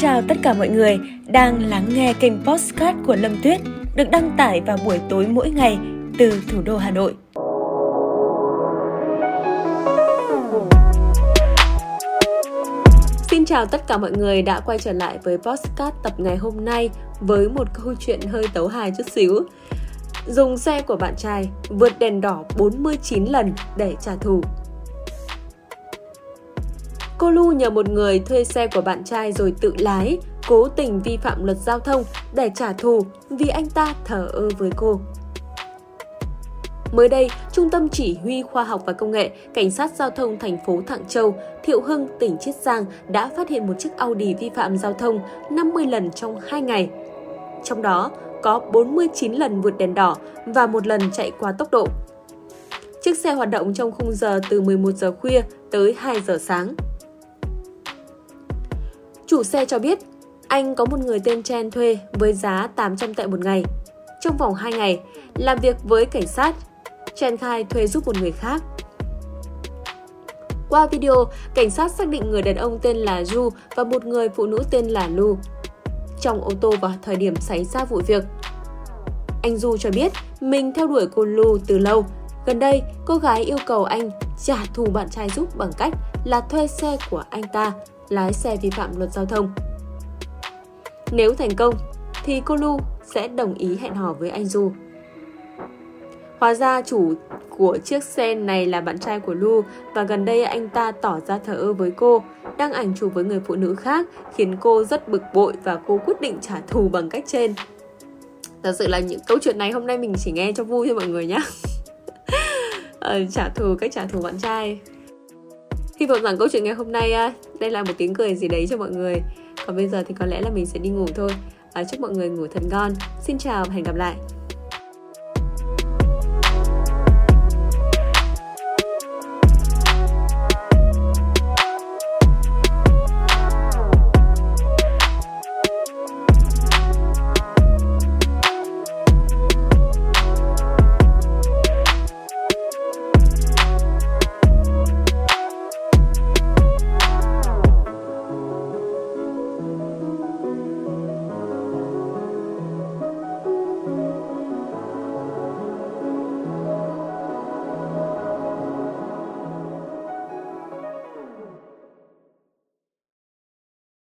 chào tất cả mọi người đang lắng nghe kênh Postcard của Lâm Tuyết, được đăng tải vào buổi tối mỗi ngày từ thủ đô Hà Nội. Xin chào tất cả mọi người đã quay trở lại với Postcard tập ngày hôm nay với một câu chuyện hơi tấu hài chút xíu. Dùng xe của bạn trai vượt đèn đỏ 49 lần để trả thù. Cô Lu nhờ một người thuê xe của bạn trai rồi tự lái, cố tình vi phạm luật giao thông để trả thù vì anh ta thờ ơ với cô. Mới đây, Trung tâm Chỉ huy Khoa học và Công nghệ, Cảnh sát Giao thông thành phố Thạng Châu, Thiệu Hưng, tỉnh Chiết Giang đã phát hiện một chiếc Audi vi phạm giao thông 50 lần trong 2 ngày. Trong đó, có 49 lần vượt đèn đỏ và một lần chạy qua tốc độ. Chiếc xe hoạt động trong khung giờ từ 11 giờ khuya tới 2 giờ sáng. Chủ xe cho biết, anh có một người tên Chen thuê với giá 800 tệ một ngày. Trong vòng 2 ngày, làm việc với cảnh sát, Chen khai thuê giúp một người khác. Qua video, cảnh sát xác định người đàn ông tên là Ju và một người phụ nữ tên là Lu. Trong ô tô vào thời điểm xảy ra vụ việc, anh Du cho biết mình theo đuổi cô Lu từ lâu. Gần đây, cô gái yêu cầu anh trả thù bạn trai giúp bằng cách là thuê xe của anh ta lái xe vi phạm luật giao thông. Nếu thành công, thì cô Lu sẽ đồng ý hẹn hò với anh Du. Hóa ra chủ của chiếc xe này là bạn trai của Lu và gần đây anh ta tỏ ra thờ ơ với cô, đăng ảnh chụp với người phụ nữ khác khiến cô rất bực bội và cô quyết định trả thù bằng cách trên. Thật sự là những câu chuyện này hôm nay mình chỉ nghe cho vui thôi mọi người nhé. Ờ, trả thù cách trả thù bạn trai vọng rằng câu chuyện ngày hôm nay đây là một tiếng cười gì đấy cho mọi người. Còn bây giờ thì có lẽ là mình sẽ đi ngủ thôi. À, chúc mọi người ngủ thật ngon. Xin chào và hẹn gặp lại.